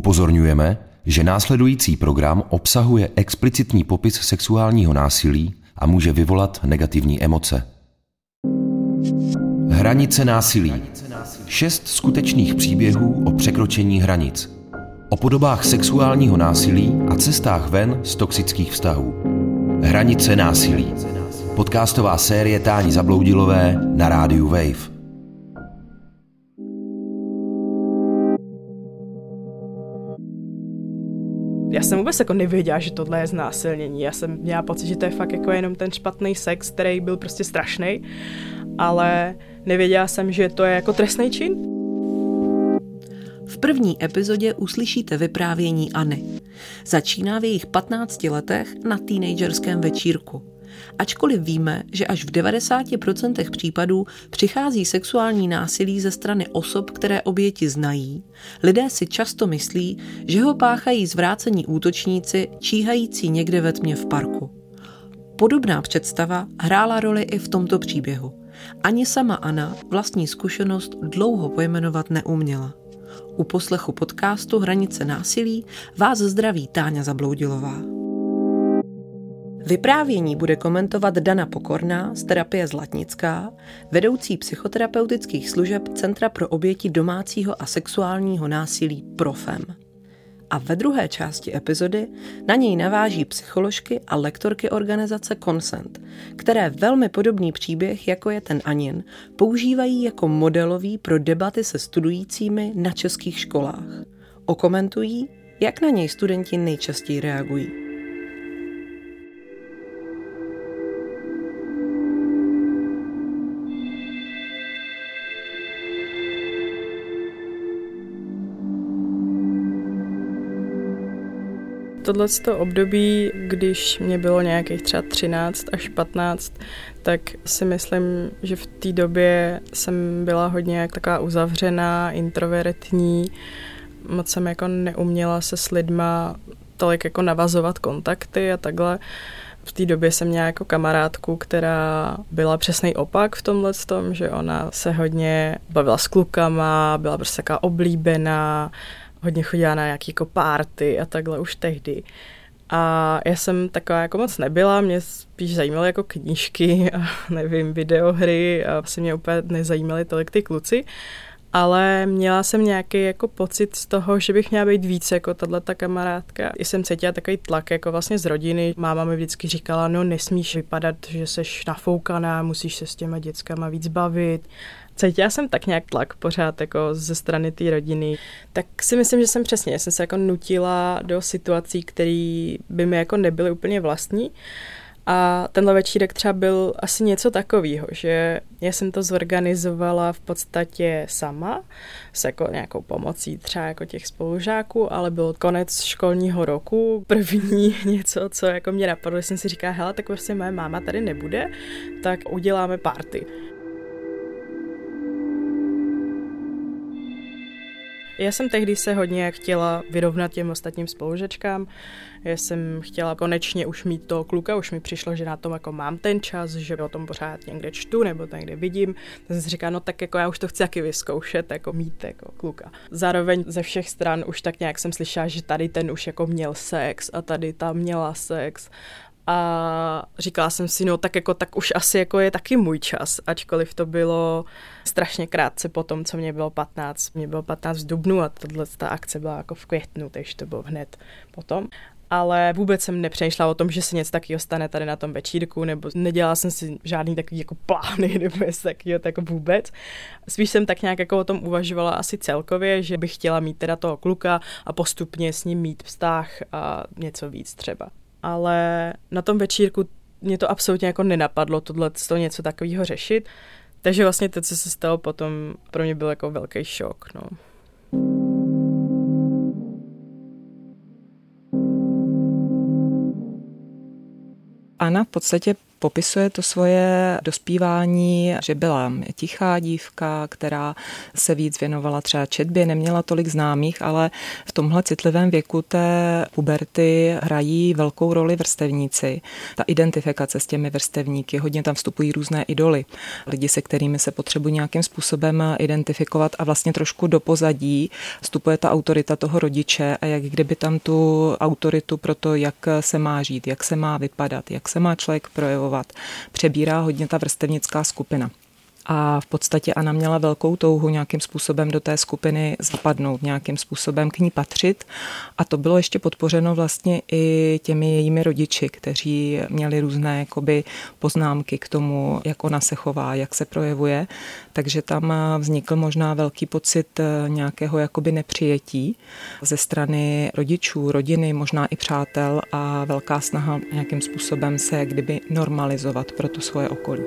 Upozorňujeme, že následující program obsahuje explicitní popis sexuálního násilí a může vyvolat negativní emoce. Hranice násilí. Šest skutečných příběhů o překročení hranic. O podobách sexuálního násilí a cestách ven z toxických vztahů. Hranice násilí. Podcastová série Táni Zabloudilové na rádiu Wave. Já jsem vůbec jako nevěděla, že tohle je znásilnění. Já jsem měla pocit, že to je fakt jako jenom ten špatný sex, který byl prostě strašný, ale nevěděla jsem, že to je jako trestný čin. V první epizodě uslyšíte vyprávění Anny. Začíná v jejich 15 letech na teenagerském večírku. Ačkoliv víme, že až v 90% případů přichází sexuální násilí ze strany osob, které oběti znají, lidé si často myslí, že ho páchají zvrácení útočníci číhající někde ve tmě v parku. Podobná představa hrála roli i v tomto příběhu. Ani sama Anna vlastní zkušenost dlouho pojmenovat neuměla. U poslechu podcastu Hranice násilí vás zdraví Táňa Zabloudilová. Vyprávění bude komentovat Dana Pokorná z terapie Zlatnická, vedoucí psychoterapeutických služeb Centra pro oběti domácího a sexuálního násilí Profem. A ve druhé části epizody na něj naváží psycholožky a lektorky organizace Consent, které velmi podobný příběh, jako je ten Anin, používají jako modelový pro debaty se studujícími na českých školách. Okomentují, jak na něj studenti nejčastěji reagují. Tohle období, když mě bylo nějakých třeba 13 až 15, tak si myslím, že v té době jsem byla hodně jak taková uzavřená, introvertní, moc jsem jako neuměla se s lidma tolik jako navazovat kontakty a takhle. V té době jsem měla jako kamarádku, která byla přesný opak v tomhle tom, že ona se hodně bavila s klukama, byla prostě taková oblíbená, hodně chodila na nějaký jako párty a takhle už tehdy. A já jsem taková jako moc nebyla, mě spíš zajímaly jako knížky a nevím, videohry a asi mě úplně nezajímaly tolik ty kluci. Ale měla jsem nějaký jako pocit z toho, že bych měla být víc jako tahle ta kamarádka. I jsem cítila takový tlak jako vlastně z rodiny. Máma mi vždycky říkala, no nesmíš vypadat, že seš nafoukaná, musíš se s těma dětskama víc bavit cítila jsem tak nějak tlak pořád jako ze strany té rodiny, tak si myslím, že jsem přesně, jsem se jako nutila do situací, které by mi jako nebyly úplně vlastní. A tenhle večírek třeba byl asi něco takového, že já jsem to zorganizovala v podstatě sama, s jako nějakou pomocí třeba jako těch spolužáků, ale byl konec školního roku, první něco, co jako mě napadlo, jsem si říkala, hele, tak prostě moje máma tady nebude, tak uděláme party. Já jsem tehdy se hodně chtěla vyrovnat těm ostatním spolužečkám. Já jsem chtěla konečně už mít toho kluka, už mi přišlo, že na tom jako mám ten čas, že o tom pořád někde čtu nebo někde vidím. Tak jsem si říkala, no tak jako já už to chci taky vyzkoušet, jako mít jako kluka. Zároveň ze všech stran už tak nějak jsem slyšela, že tady ten už jako měl sex a tady ta měla sex a říkala jsem si, no tak jako tak už asi jako je taky můj čas, ačkoliv to bylo strašně krátce po tom, co mě bylo 15. Mě bylo 15 v dubnu a tato ta akce byla jako v květnu, takže to bylo hned potom ale vůbec jsem nepřemýšlela o tom, že se něco takového stane tady na tom večírku, nebo nedělala jsem si žádný takový jako plány nebo něco takového, tak jako vůbec. Spíš jsem tak nějak jako o tom uvažovala asi celkově, že bych chtěla mít teda toho kluka a postupně s ním mít vztah a něco víc třeba ale na tom večírku mě to absolutně jako nenapadlo tohle to něco takového řešit. Takže vlastně to, co se stalo potom, pro mě byl jako velký šok. No. Anna v podstatě Popisuje to svoje dospívání, že byla tichá dívka, která se víc věnovala třeba četbě, neměla tolik známých, ale v tomhle citlivém věku té puberty hrají velkou roli vrstevníci. Ta identifikace s těmi vrstevníky, hodně tam vstupují různé idoly, lidi, se kterými se potřebují nějakým způsobem identifikovat a vlastně trošku do pozadí vstupuje ta autorita toho rodiče a jak kdyby tam tu autoritu pro to, jak se má žít, jak se má vypadat, jak se má člověk projevovat, přebírá hodně ta vrstevnická skupina. A v podstatě Anna měla velkou touhu nějakým způsobem do té skupiny zapadnout, nějakým způsobem k ní patřit. A to bylo ještě podpořeno vlastně i těmi jejími rodiči, kteří měli různé jakoby, poznámky k tomu, jak ona se chová, jak se projevuje. Takže tam vznikl možná velký pocit nějakého jakoby nepřijetí ze strany rodičů, rodiny, možná i přátel a velká snaha nějakým způsobem se kdyby normalizovat pro to svoje okolí.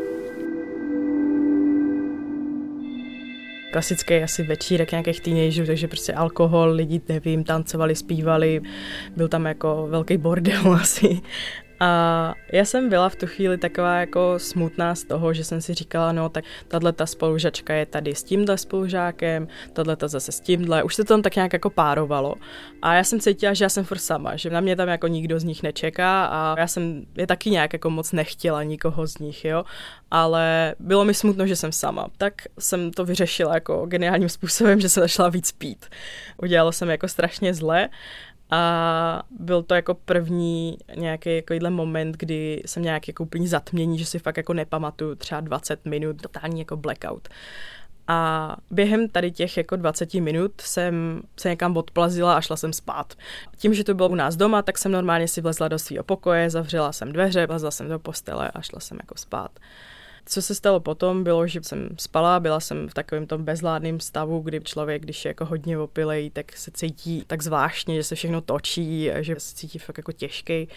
Klasický asi večírek nějakých teenagerů, takže prostě alkohol, lidi, nevím, tancovali, zpívali, byl tam jako velký bordel asi a já jsem byla v tu chvíli taková jako smutná z toho, že jsem si říkala, no tak tahle ta spolužačka je tady s tímhle spolužákem, tahle ta zase s tímhle, už se to tam tak nějak jako párovalo. A já jsem cítila, že já jsem furt sama, že na mě tam jako nikdo z nich nečeká a já jsem je taky nějak jako moc nechtěla nikoho z nich, jo. Ale bylo mi smutno, že jsem sama. Tak jsem to vyřešila jako geniálním způsobem, že jsem začala víc pít. Udělalo jsem jako strašně zle a byl to jako první nějaký takovýhle moment, kdy jsem nějaký jako úplně zatmění, že si fakt jako nepamatuju třeba 20 minut, totální jako blackout. A během tady těch jako 20 minut jsem se někam odplazila a šla jsem spát. Tím, že to bylo u nás doma, tak jsem normálně si vlezla do svého pokoje, zavřela jsem dveře, vlezla jsem do postele a šla jsem jako spát. Co se stalo potom, bylo, že jsem spala, byla jsem v takovém tom bezvládném stavu, kdy člověk, když je jako hodně opilej, tak se cítí tak zvláštně, že se všechno točí, že se cítí fakt jako těžký.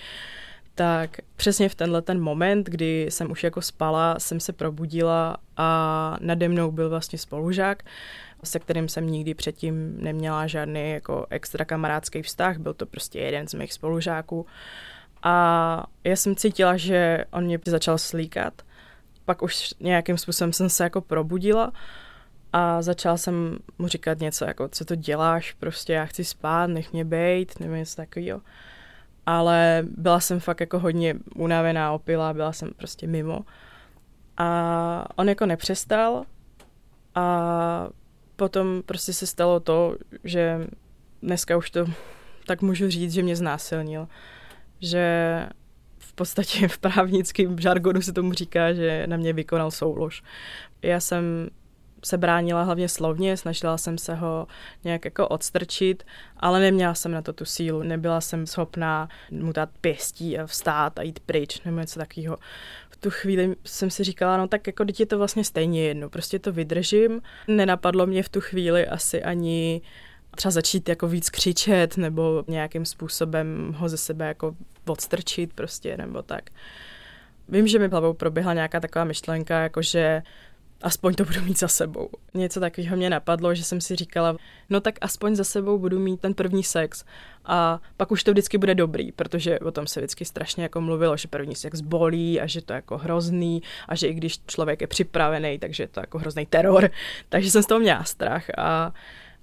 Tak přesně v tenhle ten moment, kdy jsem už jako spala, jsem se probudila a nade mnou byl vlastně spolužák, se kterým jsem nikdy předtím neměla žádný jako extra kamarádský vztah, byl to prostě jeden z mých spolužáků. A já jsem cítila, že on mě začal slíkat pak už nějakým způsobem jsem se jako probudila a začala jsem mu říkat něco jako, co to děláš, prostě já chci spát, nech mě bejt, nebo něco takového. Ale byla jsem fakt jako hodně unavená, opila, byla jsem prostě mimo. A on jako nepřestal a potom prostě se stalo to, že dneska už to tak můžu říct, že mě znásilnil. Že podstatě v právnickém žargonu se tomu říká, že na mě vykonal soulož. Já jsem se bránila hlavně slovně, snažila jsem se ho nějak jako odstrčit, ale neměla jsem na to tu sílu, nebyla jsem schopná mu dát pěstí a vstát a jít pryč nebo něco takového. V tu chvíli jsem si říkala, no tak jako teď je to vlastně stejně jedno, prostě to vydržím. Nenapadlo mě v tu chvíli asi ani třeba začít jako víc křičet nebo nějakým způsobem ho ze sebe jako odstrčit prostě nebo tak. Vím, že mi hlavou proběhla nějaká taková myšlenka, jako že aspoň to budu mít za sebou. Něco takového mě napadlo, že jsem si říkala, no tak aspoň za sebou budu mít ten první sex a pak už to vždycky bude dobrý, protože o tom se vždycky strašně jako mluvilo, že první sex bolí a že to je jako hrozný a že i když člověk je připravený, takže je to jako hrozný teror. Takže jsem z toho měla strach a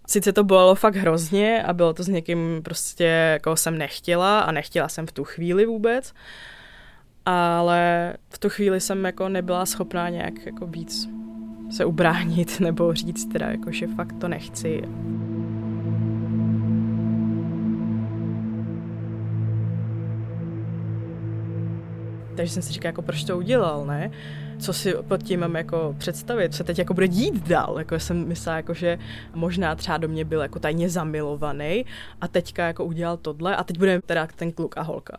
Sice to bylo fakt hrozně a bylo to s někým prostě, jako jsem nechtěla a nechtěla jsem v tu chvíli vůbec, ale v tu chvíli jsem jako nebyla schopná nějak jako víc se ubránit nebo říct teda jako, že fakt to nechci. Takže jsem si říkala, jako proč to udělal, ne? Co si pod tím mám jako představit, co teď jako bude dít dál. Jako jsem myslela, jako, že možná třeba do mě byl jako tajně zamilovaný a teďka jako udělal tohle a teď bude teda ten kluk a holka.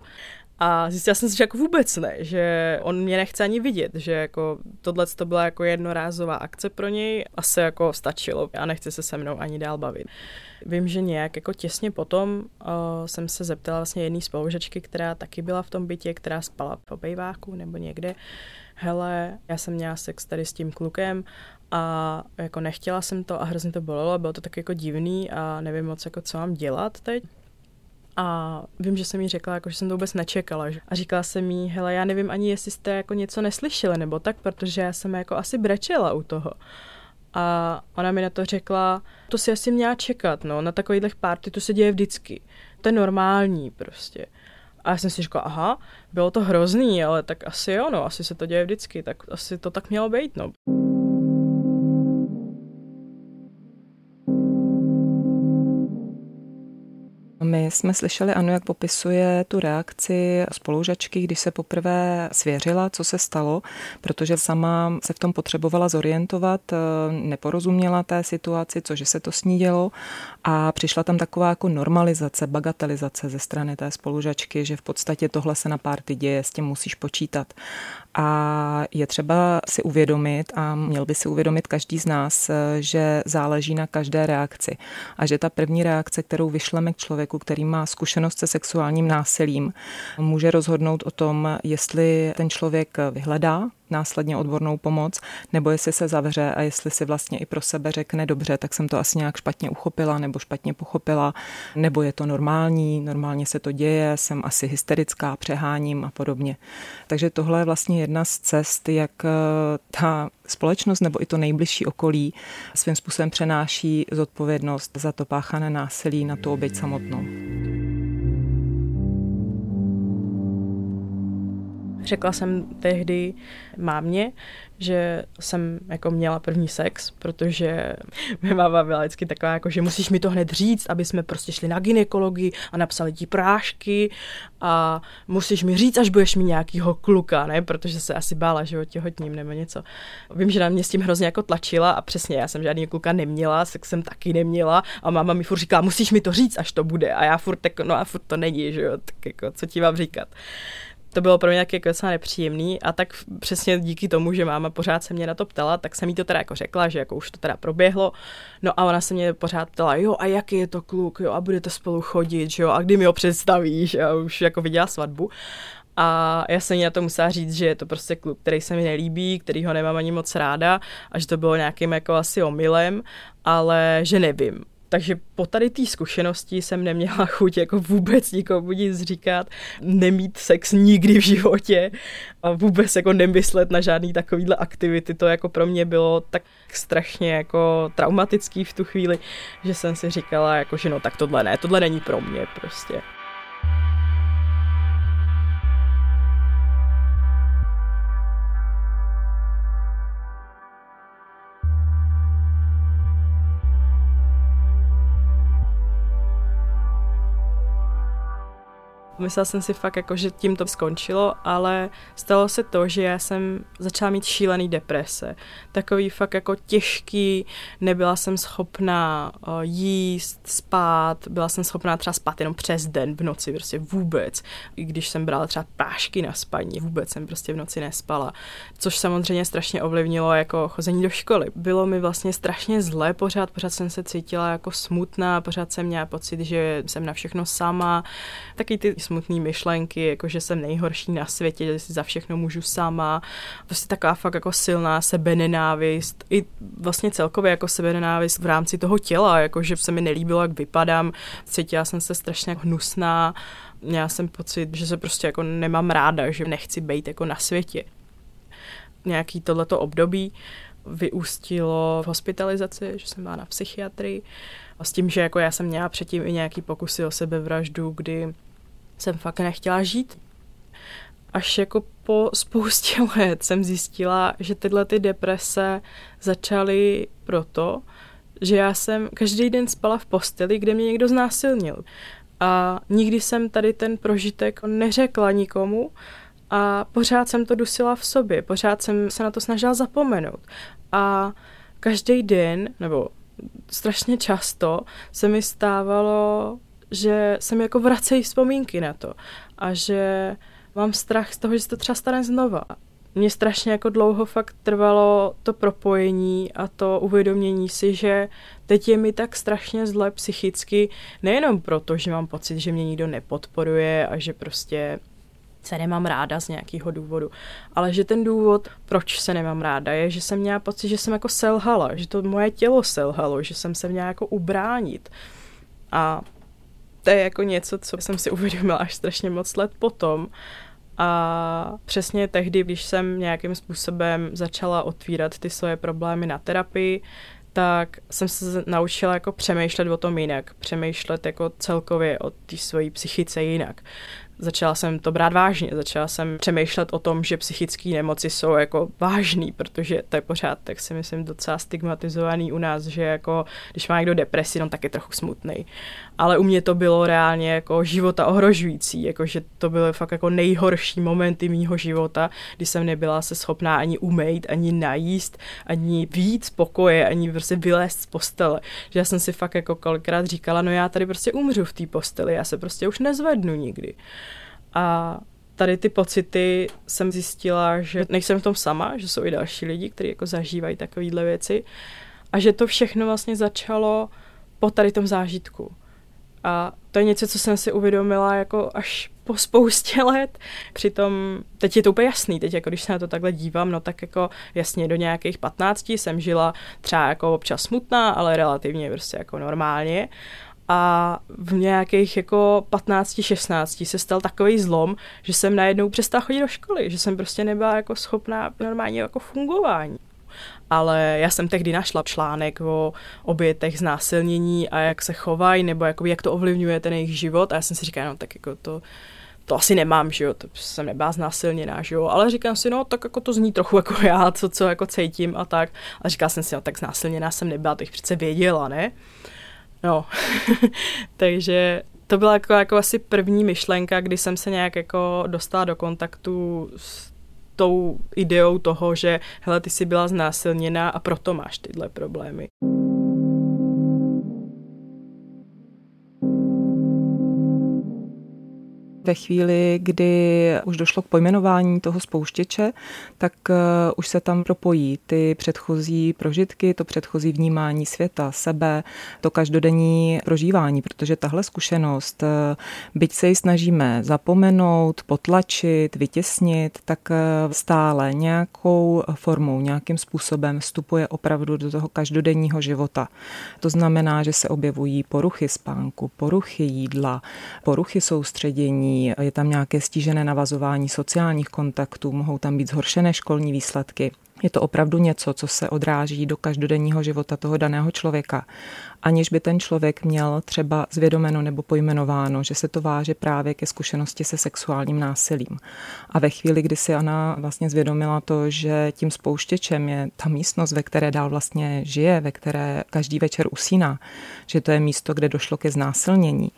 A zjistila jsem si, že jako vůbec ne, že on mě nechce ani vidět, že jako tohle to byla jako jednorázová akce pro něj, asi jako stačilo a nechce se se mnou ani dál bavit. Vím, že nějak jako těsně potom uh, jsem se zeptala vlastně jedné spolužačky, která taky byla v tom bytě, která spala v obejváku nebo někde. Hele, já jsem měla sex tady s tím klukem a jako nechtěla jsem to a hrozně to bolelo, bylo to tak jako divný a nevím moc jako co mám dělat teď. A vím, že jsem jí řekla, jako, že jsem to vůbec nečekala. A říkala jsem jí, hele, já nevím ani, jestli jste jako něco neslyšeli nebo tak, protože já jsem jako asi brečela u toho. A ona mi na to řekla, to si asi měla čekat, no, na takových párty to se děje vždycky. To je normální prostě. A já jsem si říkala, aha, bylo to hrozný, ale tak asi jo, no, asi se to děje vždycky, tak asi to tak mělo být, no. My jsme slyšeli Anu, jak popisuje tu reakci spolužačky, když se poprvé svěřila, co se stalo, protože sama se v tom potřebovala zorientovat, eh, neporozuměla té situaci, cože se to s ní dělo a přišla tam taková jako normalizace, bagatelizace ze strany té spolužačky, že v podstatě tohle se na párty děje, s tím musíš počítat. A je třeba si uvědomit, a měl by si uvědomit každý z nás, že záleží na každé reakci. A že ta první reakce, kterou vyšleme k člověku, který má zkušenost se sexuálním násilím, může rozhodnout o tom, jestli ten člověk vyhledá následně odbornou pomoc, nebo jestli se zavře a jestli si vlastně i pro sebe řekne dobře, tak jsem to asi nějak špatně uchopila nebo špatně pochopila, nebo je to normální, normálně se to děje, jsem asi hysterická, přeháním a podobně. Takže tohle je vlastně jedna z cest, jak eh, ta společnost nebo i to nejbližší okolí svým způsobem přenáší zodpovědnost za to páchané násilí na tu oběť samotnou. Řekla jsem tehdy mámě, že jsem jako měla první sex, protože moje máma byla vždycky taková, jako, že musíš mi to hned říct, aby jsme prostě šli na ginekologii a napsali ti prášky a musíš mi říct, až budeš mít nějakýho kluka, ne, protože se asi bála, že ho těhotním nebo něco. Vím, že na mě s tím hrozně jako tlačila a přesně, já jsem žádný kluka neměla, sex jsem taky neměla a máma mi furt říkala, musíš mi to říct, až to bude. A já furt, tak, no a furt to není, že jo, tak jako, co ti mám říkat to bylo pro mě taky jako docela nepříjemný a tak přesně díky tomu, že máma pořád se mě na to ptala, tak jsem jí to teda jako řekla, že jako už to teda proběhlo. No a ona se mě pořád ptala, jo a jaký je to kluk, jo a budete spolu chodit, jo a kdy mi ho představíš a už jako viděla svatbu. A já jsem jí na to musela říct, že je to prostě kluk, který se mi nelíbí, který ho nemám ani moc ráda a že to bylo nějakým jako asi omylem, ale že nevím. Takže po tady té zkušenosti jsem neměla chuť jako vůbec nikomu nic říkat, nemít sex nikdy v životě a vůbec jako nemyslet na žádný takovýhle aktivity. To jako pro mě bylo tak strašně jako traumatický v tu chvíli, že jsem si říkala jako, že no tak tohle ne, tohle není pro mě prostě. Myslela jsem si fakt, jako, že tím to skončilo, ale stalo se to, že já jsem začala mít šílený deprese. Takový fakt jako těžký, nebyla jsem schopná uh, jíst, spát, byla jsem schopná třeba spát jenom přes den v noci, prostě vůbec. I když jsem brala třeba prášky na spaní, vůbec jsem prostě v noci nespala. Což samozřejmě strašně ovlivnilo jako chození do školy. Bylo mi vlastně strašně zlé pořád, pořád jsem se cítila jako smutná, pořád jsem měla pocit, že jsem na všechno sama. Taky ty myšlenky, jako že jsem nejhorší na světě, že si za všechno můžu sama. Prostě taková fakt jako silná sebenenávist. I vlastně celkově jako sebenenávist v rámci toho těla, jako že se mi nelíbilo, jak vypadám. Cítila jsem se strašně hnusná. Měla jsem pocit, že se prostě jako nemám ráda, že nechci být jako na světě. Nějaký tohleto období vyústilo v hospitalizaci, že jsem byla na psychiatrii. A s tím, že jako já jsem měla předtím i nějaký pokusy o sebevraždu, kdy jsem fakt nechtěla žít. Až jako po spoustě let jsem zjistila, že tyhle ty deprese začaly proto, že já jsem každý den spala v posteli, kde mě někdo znásilnil. A nikdy jsem tady ten prožitek neřekla nikomu a pořád jsem to dusila v sobě, pořád jsem se na to snažila zapomenout. A každý den, nebo strašně často, se mi stávalo, že se mi jako vracejí vzpomínky na to a že mám strach z toho, že se to třeba stane znova. Mně strašně jako dlouho fakt trvalo to propojení a to uvědomění si, že teď je mi tak strašně zle psychicky, nejenom proto, že mám pocit, že mě nikdo nepodporuje a že prostě se nemám ráda z nějakého důvodu, ale že ten důvod, proč se nemám ráda, je, že jsem měla pocit, že jsem jako selhala, že to moje tělo selhalo, že jsem se měla jako ubránit. A to je jako něco, co jsem si uvědomila až strašně moc let potom. A přesně tehdy, když jsem nějakým způsobem začala otvírat ty svoje problémy na terapii, tak jsem se naučila jako přemýšlet o tom jinak, přemýšlet jako celkově o té svojí psychice jinak začala jsem to brát vážně, začala jsem přemýšlet o tom, že psychické nemoci jsou jako vážný, protože to je pořád, tak si myslím, docela stigmatizovaný u nás, že jako, když má někdo depresi, no tak je trochu smutný. Ale u mě to bylo reálně jako života ohrožující, jako že to byly fakt jako nejhorší momenty mýho života, kdy jsem nebyla se schopná ani umejt, ani najíst, ani víc pokoje, ani prostě vylézt z postele. Že já jsem si fakt jako kolikrát říkala, no já tady prostě umřu v té posteli, já se prostě už nezvednu nikdy. A tady ty pocity jsem zjistila, že nejsem v tom sama, že jsou i další lidi, kteří jako zažívají takovéhle věci a že to všechno vlastně začalo po tady tom zážitku. A to je něco, co jsem si uvědomila jako až po spoustě let. Přitom teď je to úplně jasný, teď jako když se na to takhle dívám, no tak jako jasně do nějakých 15 jsem žila třeba jako občas smutná, ale relativně prostě jako normálně a v nějakých jako 15-16 se stal takový zlom, že jsem najednou přestala chodit do školy, že jsem prostě nebyla jako schopná normálně jako fungování. Ale já jsem tehdy našla článek o obětech znásilnění a jak se chovají, nebo jako jak to ovlivňuje ten jejich život a já jsem si říkala, no tak jako to, to asi nemám, že jo, to jsem nebyla znásilněná, že jo, ale říkám si, no tak jako to zní trochu jako já, co, co jako cítím a tak. A říkala jsem si, no tak znásilněná jsem nebyla, to přece věděla, ne? No, takže to byla jako, jako asi první myšlenka, kdy jsem se nějak jako dostala do kontaktu s tou ideou toho, že hele, ty jsi byla znásilněná a proto máš tyhle problémy. Ve chvíli, kdy už došlo k pojmenování toho spouštěče, tak uh, už se tam propojí ty předchozí prožitky, to předchozí vnímání světa, sebe, to každodenní prožívání, protože tahle zkušenost, uh, byť se ji snažíme zapomenout, potlačit, vytěsnit, tak uh, stále nějakou formou, nějakým způsobem vstupuje opravdu do toho každodenního života. To znamená, že se objevují poruchy spánku, poruchy jídla, poruchy soustředění, je tam nějaké stížené navazování sociálních kontaktů, mohou tam být zhoršené školní výsledky. Je to opravdu něco, co se odráží do každodenního života toho daného člověka aniž by ten člověk měl třeba zvědomeno nebo pojmenováno, že se to váže právě ke zkušenosti se sexuálním násilím. A ve chvíli, kdy si Anna vlastně zvědomila to, že tím spouštěčem je ta místnost, ve které dál vlastně žije, ve které každý večer usíná, že to je místo, kde došlo ke znásilnění,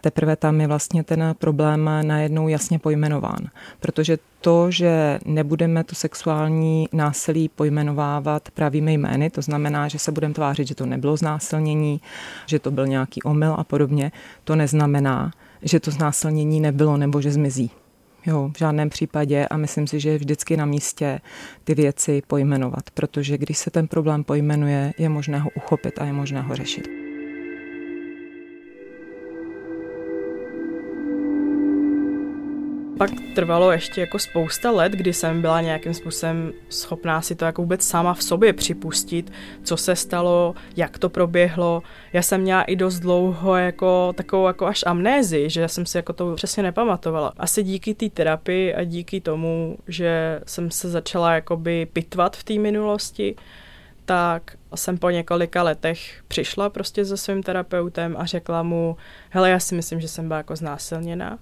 teprve tam je vlastně ten problém najednou jasně pojmenován. Protože to, že nebudeme to sexuální násilí pojmenovávat pravými jmény, to znamená, že se budeme tvářit, že to nebylo znásilnění, že to byl nějaký omyl a podobně, to neznamená, že to znásilnění nebylo nebo že zmizí. Jo, v žádném případě a myslím si, že je vždycky na místě ty věci pojmenovat, protože když se ten problém pojmenuje, je možné ho uchopit a je možné ho řešit. Pak trvalo ještě jako spousta let, kdy jsem byla nějakým způsobem schopná si to jako vůbec sama v sobě připustit, co se stalo, jak to proběhlo. Já jsem měla i dost dlouho jako takovou jako až amnézi, že jsem si jako to přesně nepamatovala. Asi díky té terapii a díky tomu, že jsem se začala jakoby pitvat v té minulosti, tak jsem po několika letech přišla prostě se svým terapeutem a řekla mu, hele, já si myslím, že jsem byla jako znásilněná.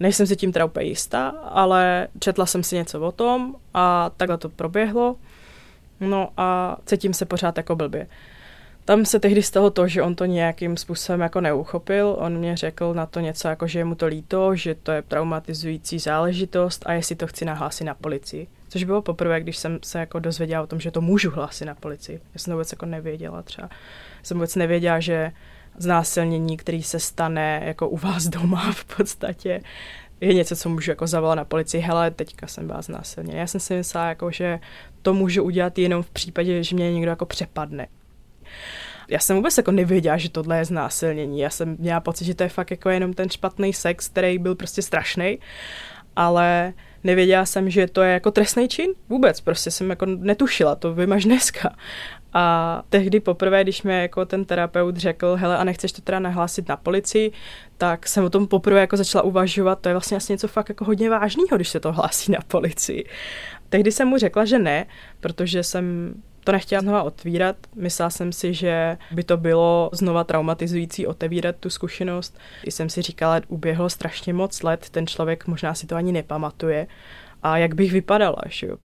Nejsem si tím teda úplně jistá, ale četla jsem si něco o tom a takhle to proběhlo. No a cítím se pořád jako blbě. Tam se tehdy stalo to, že on to nějakým způsobem jako neuchopil. On mě řekl na to něco jako, že je mu to líto, že to je traumatizující záležitost a jestli to chci nahlásit na policii. Což bylo poprvé, když jsem se jako dozvěděla o tom, že to můžu hlásit na policii. Já jsem to vůbec jako nevěděla třeba. Jsem vůbec nevěděla, že znásilnění, který se stane jako u vás doma v podstatě, je něco, co můžu jako zavolat na policii, hele, teďka jsem byla znásilněna. Já jsem si myslela, jako, že to můžu udělat jenom v případě, že mě někdo jako přepadne. Já jsem vůbec jako nevěděla, že tohle je znásilnění. Já jsem měla pocit, že to je fakt jako jenom ten špatný sex, který byl prostě strašný. Ale nevěděla jsem, že to je jako trestný čin. Vůbec, prostě jsem jako netušila, to vím až dneska. A tehdy poprvé, když mi jako ten terapeut řekl, hele, a nechceš to teda nahlásit na policii, tak jsem o tom poprvé jako začala uvažovat, to je vlastně asi něco fakt jako hodně vážného, když se to hlásí na policii. Tehdy jsem mu řekla, že ne, protože jsem to nechtěla znova otvírat. Myslela jsem si, že by to bylo znova traumatizující otevírat tu zkušenost. I jsem si říkala, uběhlo strašně moc let, ten člověk možná si to ani nepamatuje. A jak bych vypadala, že jo?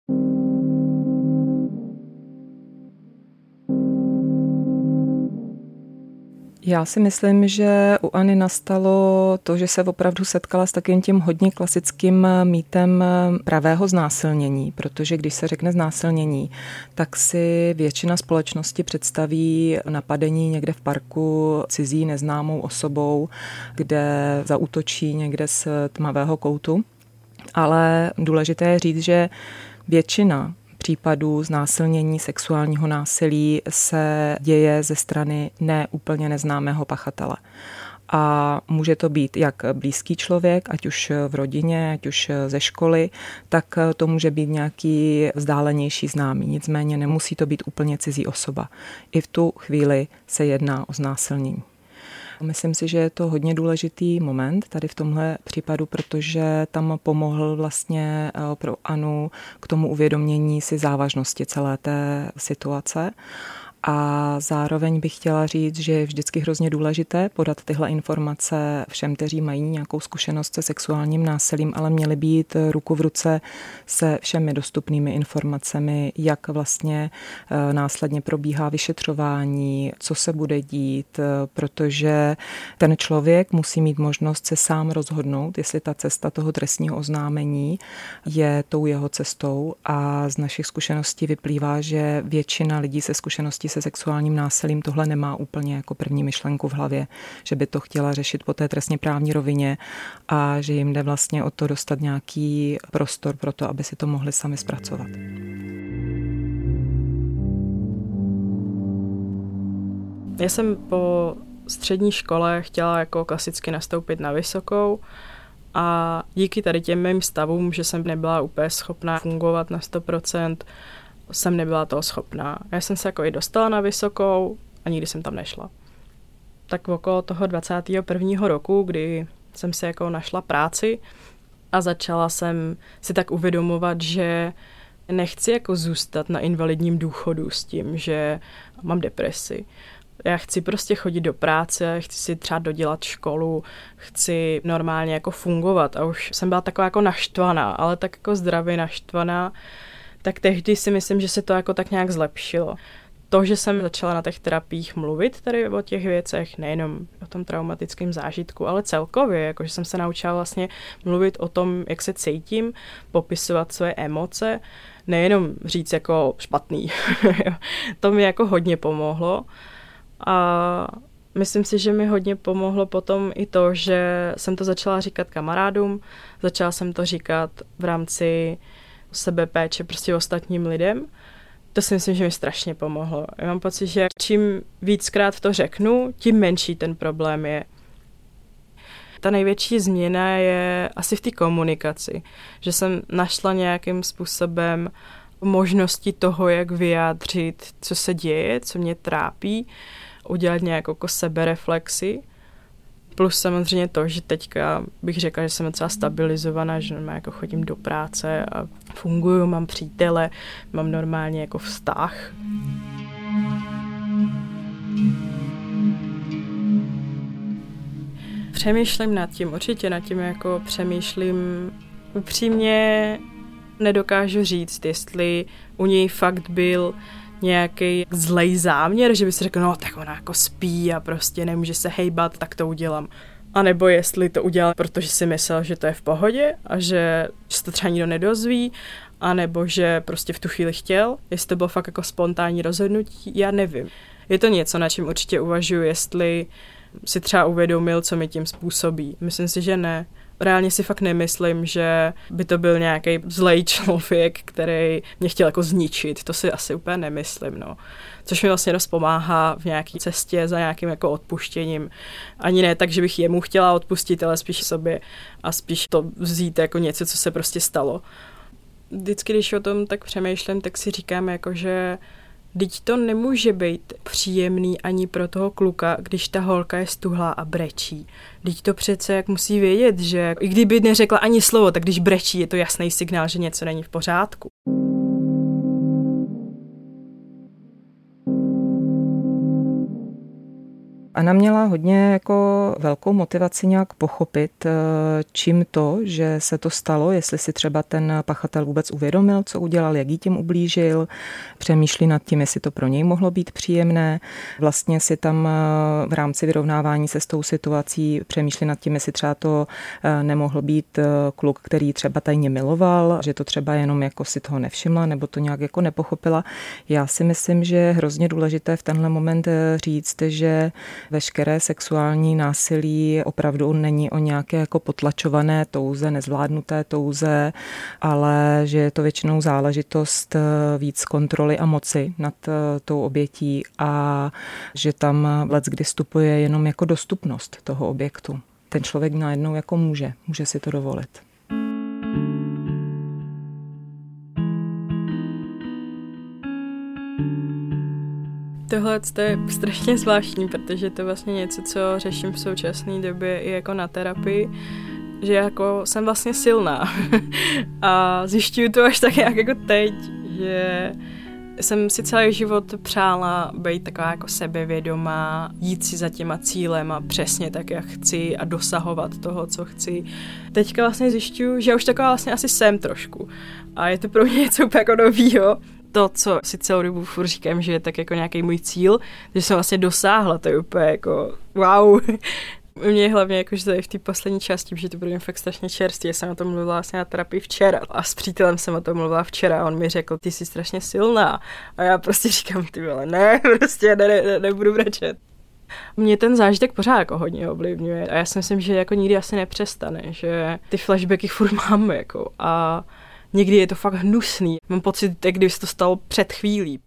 Já si myslím, že u Ani nastalo to, že se opravdu setkala s takým tím hodně klasickým mýtem pravého znásilnění, protože když se řekne znásilnění, tak si většina společnosti představí napadení někde v parku cizí neznámou osobou, kde zautočí někde z tmavého koutu. Ale důležité je říct, že většina případů znásilnění, sexuálního násilí se děje ze strany neúplně neznámého pachatele. A může to být jak blízký člověk, ať už v rodině, ať už ze školy, tak to může být nějaký vzdálenější známý. Nicméně nemusí to být úplně cizí osoba. I v tu chvíli se jedná o znásilnění. Myslím si, že je to hodně důležitý moment tady v tomhle případu, protože tam pomohl vlastně eh, pro Anu k tomu uvědomění si závažnosti celé té situace a zároveň bych chtěla říct, že je vždycky hrozně důležité podat tyhle informace všem, kteří mají nějakou zkušenost se sexuálním násilím, ale měly být ruku v ruce se všemi dostupnými informacemi, jak vlastně eh, následně probíhá vyšetřování, co se bude dít, eh, protože ten člověk musí mít možnost se sám rozhodnout, jestli ta cesta toho trestního oznámení je tou jeho cestou. A z našich zkušeností vyplývá, že většina lidí se zkušeností se sexuálním násilím tohle nemá úplně jako první myšlenku v hlavě, že by to chtěla řešit po té trestně právní rovině a že jim jde vlastně o to dostat nějaký prostor pro to, aby si to mohli sami zpracovat. Já jsem po střední škole chtěla jako klasicky nastoupit na vysokou a díky tady těm mým stavům, že jsem nebyla úplně schopná fungovat na 100%, jsem nebyla toho schopná. Já jsem se jako i dostala na vysokou a nikdy jsem tam nešla. Tak okolo toho 21. roku, kdy jsem si jako našla práci a začala jsem si tak uvědomovat, že nechci jako zůstat na invalidním důchodu s tím, že mám depresi. Já chci prostě chodit do práce, chci si třeba dodělat školu, chci normálně jako fungovat a už jsem byla taková jako naštvaná, ale tak jako zdravě naštvaná, tak tehdy si myslím, že se to jako tak nějak zlepšilo. To, že jsem začala na těch terapiích mluvit tady o těch věcech, nejenom o tom traumatickém zážitku, ale celkově, jakože jsem se naučila vlastně mluvit o tom, jak se cítím, popisovat své emoce, nejenom říct jako špatný. to mi jako hodně pomohlo. A myslím si, že mi hodně pomohlo potom i to, že jsem to začala říkat kamarádům, začala jsem to říkat v rámci sebepéče prostě ostatním lidem. To si myslím, že mi strašně pomohlo. Já mám pocit, že čím víckrát to řeknu, tím menší ten problém je. Ta největší změna je asi v té komunikaci, že jsem našla nějakým způsobem možnosti toho, jak vyjádřit, co se děje, co mě trápí, udělat nějakou jako sebereflexi Plus samozřejmě to, že teďka bych řekla, že jsem docela stabilizovaná, že jako chodím do práce a funguju, mám přítele, mám normálně jako vztah. Přemýšlím nad tím, určitě nad tím jako přemýšlím upřímně nedokážu říct, jestli u něj fakt byl nějaký zlej záměr, že by si řekl, no tak ona jako spí a prostě nemůže se hejbat, tak to udělám. A nebo jestli to udělal, protože si myslel, že to je v pohodě a že se to třeba nikdo nedozví, a nebo že prostě v tu chvíli chtěl, jestli to bylo fakt jako spontánní rozhodnutí, já nevím. Je to něco, na čem určitě uvažuji, jestli si třeba uvědomil, co mi tím způsobí. Myslím si, že ne. Reálně si fakt nemyslím, že by to byl nějaký zlej člověk, který mě chtěl jako zničit. To si asi úplně nemyslím, no. Což mi vlastně dost pomáhá v nějaké cestě za nějakým jako odpuštěním. Ani ne tak, že bych jemu chtěla odpustit, ale spíš sobě a spíš to vzít jako něco, co se prostě stalo. Vždycky, když o tom tak přemýšlím, tak si říkám jako, že Teď to nemůže být příjemný ani pro toho kluka, když ta holka je stuhlá a brečí. Teď to přece jak musí vědět, že i kdyby neřekla ani slovo, tak když brečí, je to jasný signál, že něco není v pořádku. Ana měla hodně jako velkou motivaci nějak pochopit, eh, čím to, že se to stalo, jestli si třeba ten pachatel vůbec uvědomil, co udělal, jak jí tím ublížil, přemýšlí nad tím, jestli to pro něj mohlo být příjemné. Vlastně si tam eh, v rámci vyrovnávání se s tou situací přemýšlí nad tím, jestli třeba to eh, nemohl být kluk, který třeba tajně miloval, že to třeba jenom jako si toho nevšimla nebo to nějak jako nepochopila. Já si myslím, že je hrozně důležité v tenhle moment říct, že veškeré sexuální násilí opravdu není o nějaké jako potlačované touze, nezvládnuté touze, ale že je to většinou záležitost eh, víc kontroly a moci nad eh, tou obětí a že tam let kdy vstupuje jenom jako dostupnost toho objektu. Ten člověk najednou jako může, může si to dovolit. Tohle je strašně zvláštní, protože to je vlastně něco, co řeším v současné době i jako na terapii, že jako jsem vlastně silná a zjišťuju to až tak jak jako teď, že jsem si celý život přála být taková jako sebevědomá, jít si za těma cílem a přesně tak, jak chci a dosahovat toho, co chci. Teďka vlastně zjišťuju, že už taková vlastně asi jsem trošku. A je to pro mě něco úplně jako novýho to, co si celou dobu furt říkám, že je tak jako nějaký můj cíl, že jsem vlastně dosáhla, to je úplně jako wow. Mě hlavně jako, že je v té poslední části, že to bude fakt strašně čerstvý. Já jsem o tom mluvila vlastně na terapii včera a s přítelem jsem o tom mluvila včera a on mi řekl, ty jsi strašně silná. A já prostě říkám, ty vole, ne, prostě ne, ne, nebudu brečet. Mě ten zážitek pořád jako hodně ovlivňuje a já si myslím, že jako nikdy asi nepřestane, že ty flashbacky furt mám jako a někdy je to fakt hnusný. Mám pocit, jak kdyby se to stalo před chvílí.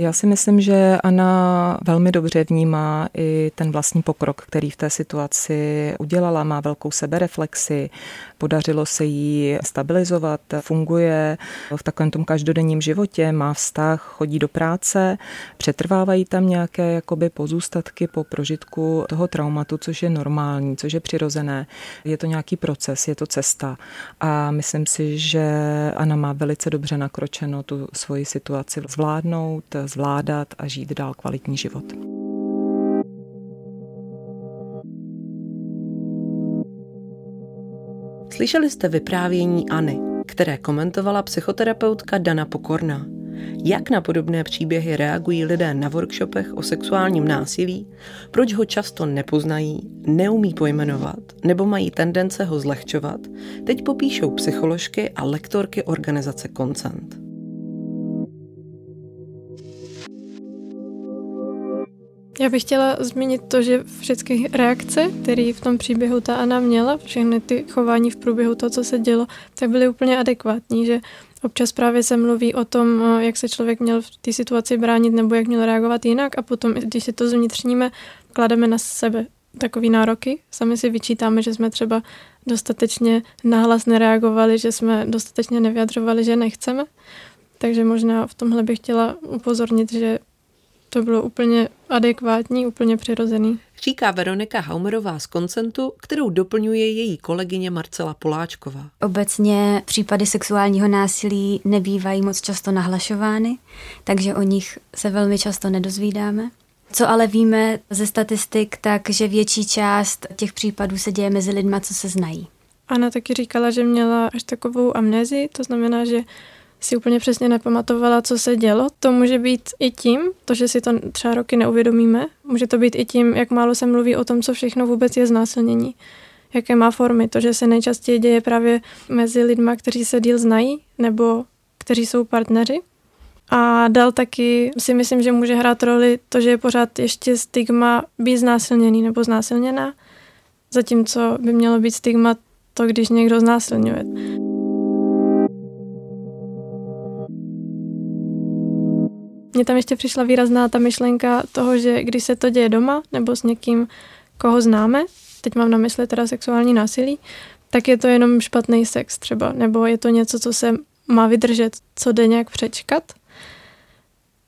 Já si myslím, že Anna velmi dobře vnímá i ten vlastní pokrok, který v té situaci udělala, má velkou sebereflexi, podařilo se jí stabilizovat, funguje v takovém tom každodenním životě, má vztah, chodí do práce, přetrvávají tam nějaké jakoby pozůstatky po prožitku toho traumatu, což je normální, což je přirozené. Je to nějaký proces, je to cesta a myslím si, že Anna má velice dobře nakročeno tu svoji situaci zvládnout, zvládat a žít dál kvalitní život. Slyšeli jste vyprávěníAny, které komentovala psychoterapeutka Dana Pokorná. Jak na podobné příběhy reagují lidé na workshopech o sexuálním násilí, proč ho často nepoznají, neumí pojmenovat nebo mají tendence ho zlehčovat, teď popíšou psycholožky a lektorky organizace Consent. Já bych chtěla zmínit to, že všechny reakce, které v tom příběhu ta Anna měla, všechny ty chování v průběhu toho, co se dělo, tak byly úplně adekvátní, že občas právě se mluví o tom, jak se člověk měl v té situaci bránit nebo jak měl reagovat jinak a potom, když si to zvnitřníme, klademe na sebe takový nároky. Sami si vyčítáme, že jsme třeba dostatečně nahlas nereagovali, že jsme dostatečně nevyjadřovali, že nechceme. Takže možná v tomhle bych chtěla upozornit, že to bylo úplně adekvátní, úplně přirozený. Říká Veronika Haumerová z Koncentu, kterou doplňuje její kolegyně Marcela Poláčková. Obecně případy sexuálního násilí nebývají moc často nahlašovány, takže o nich se velmi často nedozvídáme. Co ale víme ze statistik, tak že větší část těch případů se děje mezi lidma, co se znají. Ana taky říkala, že měla až takovou amnézi, to znamená, že si úplně přesně nepamatovala, co se dělo. To může být i tím, to, že si to třeba roky neuvědomíme. Může to být i tím, jak málo se mluví o tom, co všechno vůbec je znásilnění. Jaké má formy. To, že se nejčastěji děje právě mezi lidma, kteří se díl znají, nebo kteří jsou partneři. A dal taky si myslím, že může hrát roli to, že je pořád ještě stigma být znásilněný nebo znásilněná, zatímco by mělo být stigma to, když někdo znásilňuje. Mně tam ještě přišla výrazná ta myšlenka toho, že když se to děje doma nebo s někým, koho známe, teď mám na mysli teda sexuální násilí, tak je to jenom špatný sex třeba, nebo je to něco, co se má vydržet, co jde nějak přečkat.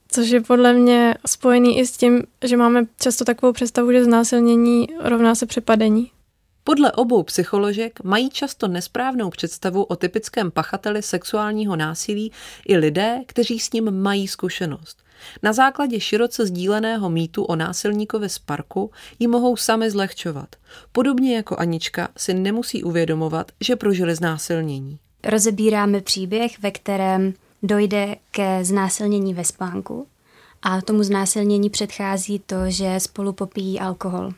Což je podle mě spojený i s tím, že máme často takovou představu, že znásilnění rovná se přepadení. Podle obou psycholožek mají často nesprávnou představu o typickém pachateli sexuálního násilí i lidé, kteří s ním mají zkušenost. Na základě široce sdíleného mýtu o násilníkovi z parku ji mohou sami zlehčovat. Podobně jako Anička si nemusí uvědomovat, že prožili znásilnění. Rozebíráme příběh, ve kterém dojde ke znásilnění ve spánku a tomu znásilnění předchází to, že spolu popíjí alkohol.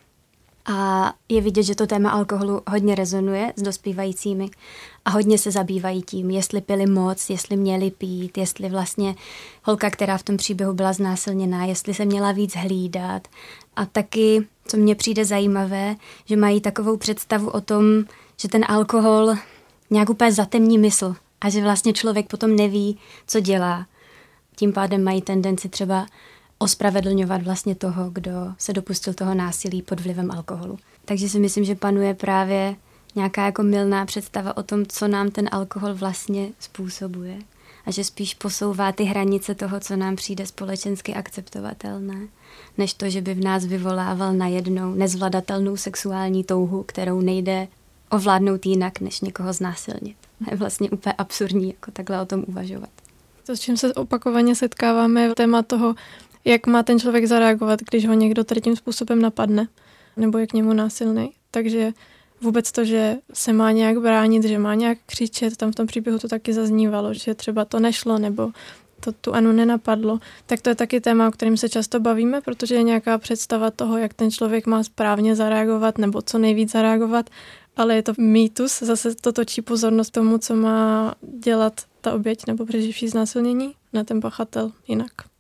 A je vidět, že to téma alkoholu hodně rezonuje s dospívajícími a hodně se zabývají tím, jestli pili moc, jestli měli pít, jestli vlastně holka, která v tom příběhu byla znásilněná, jestli se měla víc hlídat. A taky, co mně přijde zajímavé, že mají takovou představu o tom, že ten alkohol nějak úplně zatemní mysl a že vlastně člověk potom neví, co dělá. Tím pádem mají tendenci třeba ospravedlňovat vlastně toho, kdo se dopustil toho násilí pod vlivem alkoholu. Takže si myslím, že panuje právě nějaká jako milná představa o tom, co nám ten alkohol vlastně způsobuje a že spíš posouvá ty hranice toho, co nám přijde společensky akceptovatelné, než to, že by v nás vyvolával najednou nezvladatelnou sexuální touhu, kterou nejde ovládnout jinak, než někoho znásilnit. Je vlastně úplně absurdní jako takhle o tom uvažovat. To, s čím se opakovaně setkáváme, je téma toho, jak má ten člověk zareagovat, když ho někdo tady tím způsobem napadne, nebo je k němu násilný. Takže vůbec to, že se má nějak bránit, že má nějak křičet, tam v tom příběhu to taky zaznívalo, že třeba to nešlo, nebo to tu Anu nenapadlo, tak to je taky téma, o kterým se často bavíme, protože je nějaká představa toho, jak ten člověk má správně zareagovat nebo co nejvíc zareagovat, ale je to mýtus, zase to točí pozornost tomu, co má dělat ta oběť nebo přeživší znásilnění, na ten pachatel jinak.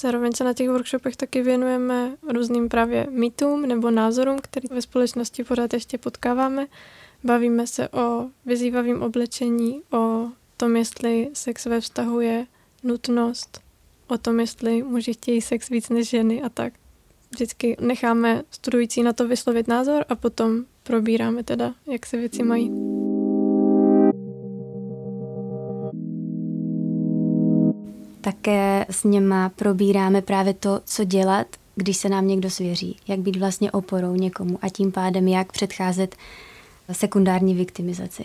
Zároveň se na těch workshopech taky věnujeme různým právě mýtům nebo názorům, které ve společnosti pořád ještě potkáváme. Bavíme se o vyzývavém oblečení, o tom, jestli sex ve vztahu je nutnost, o tom, jestli muži chtějí sex víc než ženy a tak. Vždycky necháme studující na to vyslovit názor a potom probíráme teda, jak se věci mají. Také s něma probíráme právě to, co dělat, když se nám někdo svěří, jak být vlastně oporou někomu a tím pádem jak předcházet sekundární viktimizaci,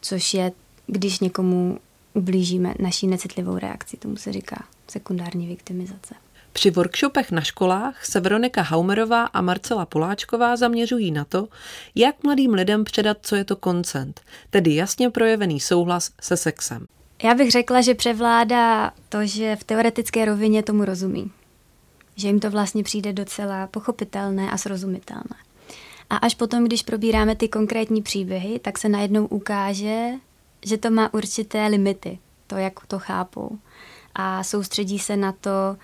což je, když někomu ublížíme naší necitlivou reakci, tomu se říká sekundární viktimizace. Při workshopech na školách se Veronika Haumerová a Marcela Poláčková zaměřují na to, jak mladým lidem předat, co je to koncent, tedy jasně projevený souhlas se sexem. Já bych řekla, že převládá to, že v teoretické rovině tomu rozumí. Že jim to vlastně přijde docela pochopitelné a srozumitelné. A až potom, když probíráme ty konkrétní příběhy, tak se najednou ukáže, že to má určité limity, to, jak to chápou. A soustředí se na to,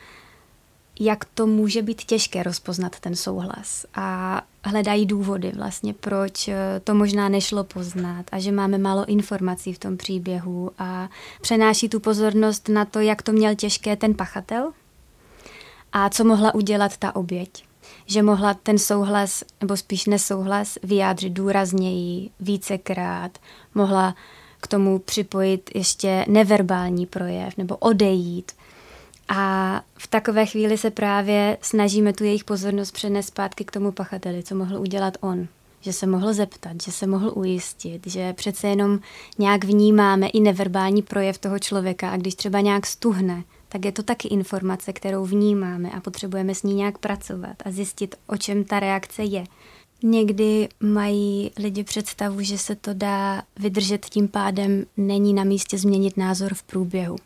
jak to může být těžké rozpoznat ten souhlas a hledají důvody vlastně, proč eh, to možná nešlo poznat a že máme málo informací v tom příběhu a přenáší tu pozornost na to, jak to měl těžké ten pachatel a co mohla udělat ta oběť. Že mohla ten souhlas, nebo spíš nesouhlas, vyjádřit důrazněji, vícekrát, mohla k tomu připojit ještě neverbální projev nebo odejít – a v takové chvíli se právě snažíme tu jejich pozornost přenést zpátky k tomu pachateli, co mohl udělat on. Že se mohl zeptat, že se mohl ujistit, že přece jenom nějak vnímáme i neverbální projev toho člověka a když třeba nějak stuhne, tak je to taky informace, kterou vnímáme a potřebujeme s ní nějak pracovat a zjistit, o čem ta reakce je. Někdy mají lidi představu, že se to dá vydržet tím pádem, není na místě změnit názor v průběhu.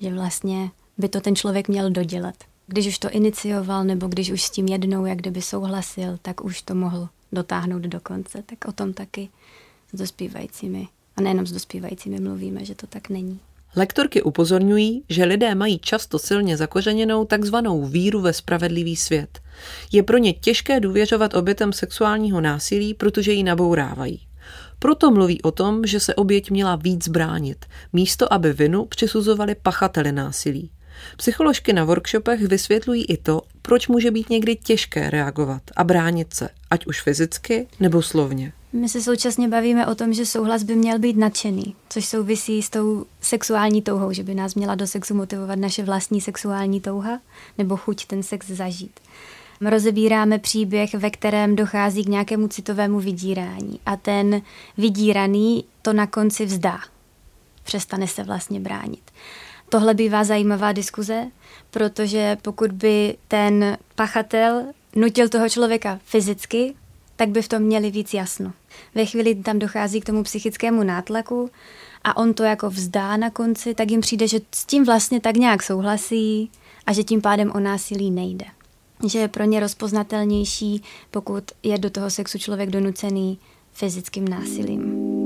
Že vlastně by to ten člověk měl dodělat. Když už to inicioval, nebo když už s tím jednou jak kdyby souhlasil, tak už to mohl dotáhnout do konce. Tak o tom taky s dospívajícími, a nejenom s dospívajícími mluvíme, že to tak není. Lektorky upozorňují, že lidé mají často silně zakořeněnou takzvanou víru ve spravedlivý svět. Je pro ně těžké důvěřovat obětem sexuálního násilí, protože ji nabourávají. Proto mluví o tom, že se oběť měla víc bránit, místo aby vinu přisuzovali pachateli násilí. Psycholožky na workshopech vysvětlují i to, proč může být někdy těžké reagovat a bránit se, ať už fyzicky nebo slovně. My se současně bavíme o tom, že souhlas by měl být nadšený, což souvisí s tou sexuální touhou, že by nás měla do sexu motivovat naše vlastní sexuální touha nebo chuť ten sex zažít. Rozebíráme příběh, ve kterém dochází k nějakému citovému vydírání a ten vydíraný to na konci vzdá. Přestane se vlastně bránit. Tohle bývá zajímavá diskuze, protože pokud by ten pachatel nutil toho člověka fyzicky, tak by v tom měli víc jasno. Ve chvíli tam dochází k tomu psychickému nátlaku a on to jako vzdá na konci, tak jim přijde, že s tím vlastně tak nějak souhlasí a že tím pádem o násilí nejde. Že je pro ně rozpoznatelnější, pokud je do toho sexu člověk donucený fyzickým násilím.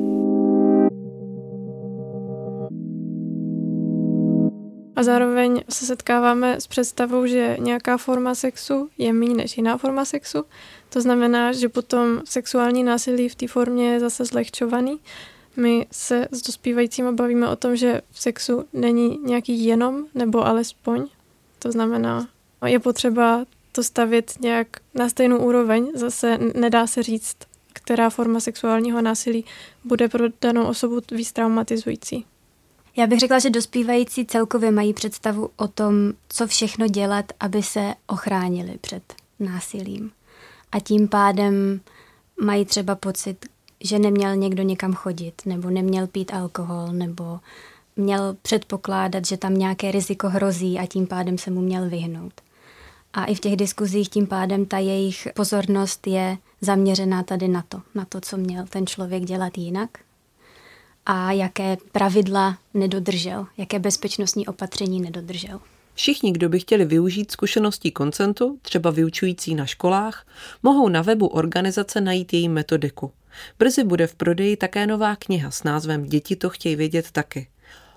Zároveň se setkáváme s představou, že nějaká forma sexu je méně než jiná forma sexu. To znamená, že potom sexuální násilí v té formě je zase zlehčovaný. My se s dospívajícími bavíme o tom, že v sexu není nějaký jenom, nebo alespoň. To znamená, je potřeba to stavět nějak na stejnou úroveň. Zase nedá se říct, která forma sexuálního násilí bude pro danou osobu víc traumatizující. Já bych řekla, že dospívající celkově mají představu o tom, co všechno dělat, aby se ochránili před násilím. A tím pádem mají třeba pocit, že neměl někdo někam chodit, nebo neměl pít alkohol, nebo měl předpokládat, že tam nějaké riziko hrozí a tím pádem se mu měl vyhnout. A i v těch diskuzích tím pádem ta jejich pozornost je zaměřená tady na to, na to, co měl ten člověk dělat jinak, a jaké pravidla nedodržel, jaké bezpečnostní opatření nedodržel. Všichni, kdo by chtěli využít zkušeností koncentu, třeba vyučující na školách, mohou na webu organizace najít její metodiku. Brzy bude v prodeji také nová kniha s názvem Děti to chtějí vědět taky.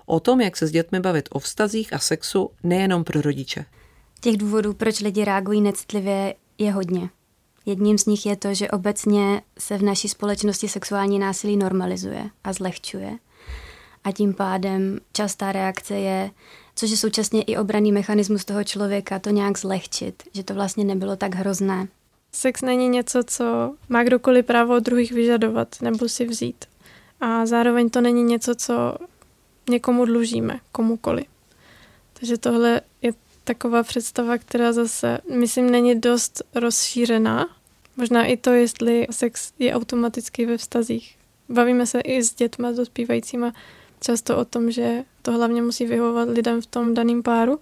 O tom, jak se s dětmi bavit o vztazích a sexu nejenom pro rodiče. Těch důvodů, proč lidi reagují necitlivě, je hodně. Jedním z nich je to, že obecně se v naší společnosti sexuální násilí normalizuje a zlehčuje. A tím pádem častá reakce je, což je současně i obraný mechanismus toho člověka, to nějak zlehčit, že to vlastně nebylo tak hrozné. Sex není něco, co má kdokoliv právo od druhých vyžadovat nebo si vzít. A zároveň to není něco, co někomu dlužíme, komukoli. Takže tohle je taková představa, která zase, myslím, není dost rozšířená. Možná i to, jestli sex je automaticky ve vztazích. Bavíme se i s dětma, s dospívajícíma často o tom, že to hlavně musí vyhovovat lidem v tom daném páru.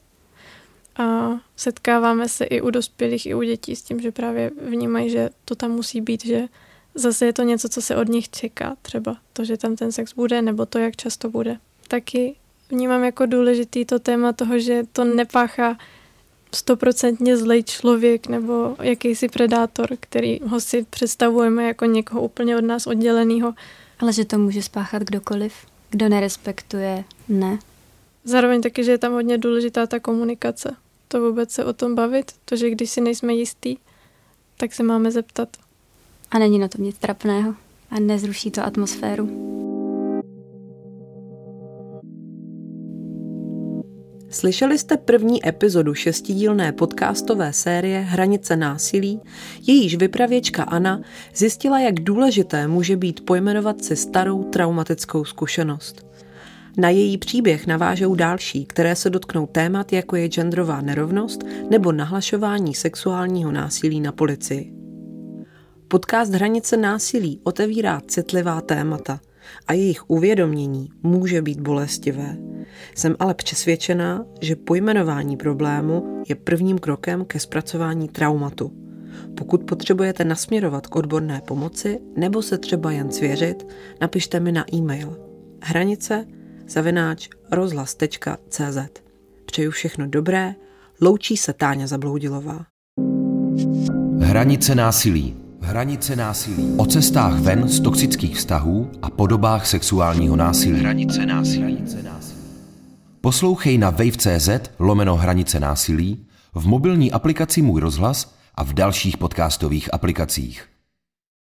A setkáváme se i u dospělých, i u dětí s tím, že právě vnímají, že to tam musí být, že zase je to něco, co se od nich čeká, třeba to, že tam ten sex bude, nebo to, jak často bude. Taky vnímám jako důležitý to téma toho, že to nepáchá stoprocentně zlej člověk nebo jakýsi predátor, který ho si představujeme jako někoho úplně od nás odděleného. Ale že to může spáchat kdokoliv, kdo nerespektuje, ne. Zároveň taky, že je tam hodně důležitá ta komunikace. To vůbec se o tom bavit, to, že když si nejsme jistý, tak se máme zeptat. A není na tom nic trapného a nezruší to atmosféru. Slyšeli jste první epizodu šestidílné podcastové série Hranice násilí, jejíž vypravěčka Anna zjistila, jak důležité může být pojmenovat si starou traumatickou zkušenost. Na její příběh navážou další, které se dotknou témat, jako je genderová nerovnost nebo nahlašování sexuálního násilí na policii. Podcast Hranice násilí otevírá citlivá témata – a jejich uvědomění může být bolestivé. Jsem ale přesvědčená, že pojmenování problému je prvním krokem ke zpracování traumatu. Pokud potřebujete nasměrovat k odborné pomoci nebo se třeba jen svěřit, napište mi na e-mail hranice zavináč rozhlas.cz Přeju všechno dobré, loučí se Táňa Zabloudilová. Hranice násilí Hranice násilí. O cestách ven z toxických vztahů a podobách sexuálního násilí. Hranice násilí. Hranice násilí. Poslouchej na wave.cz lomeno hranice násilí, v mobilní aplikaci Můj rozhlas a v dalších podcastových aplikacích.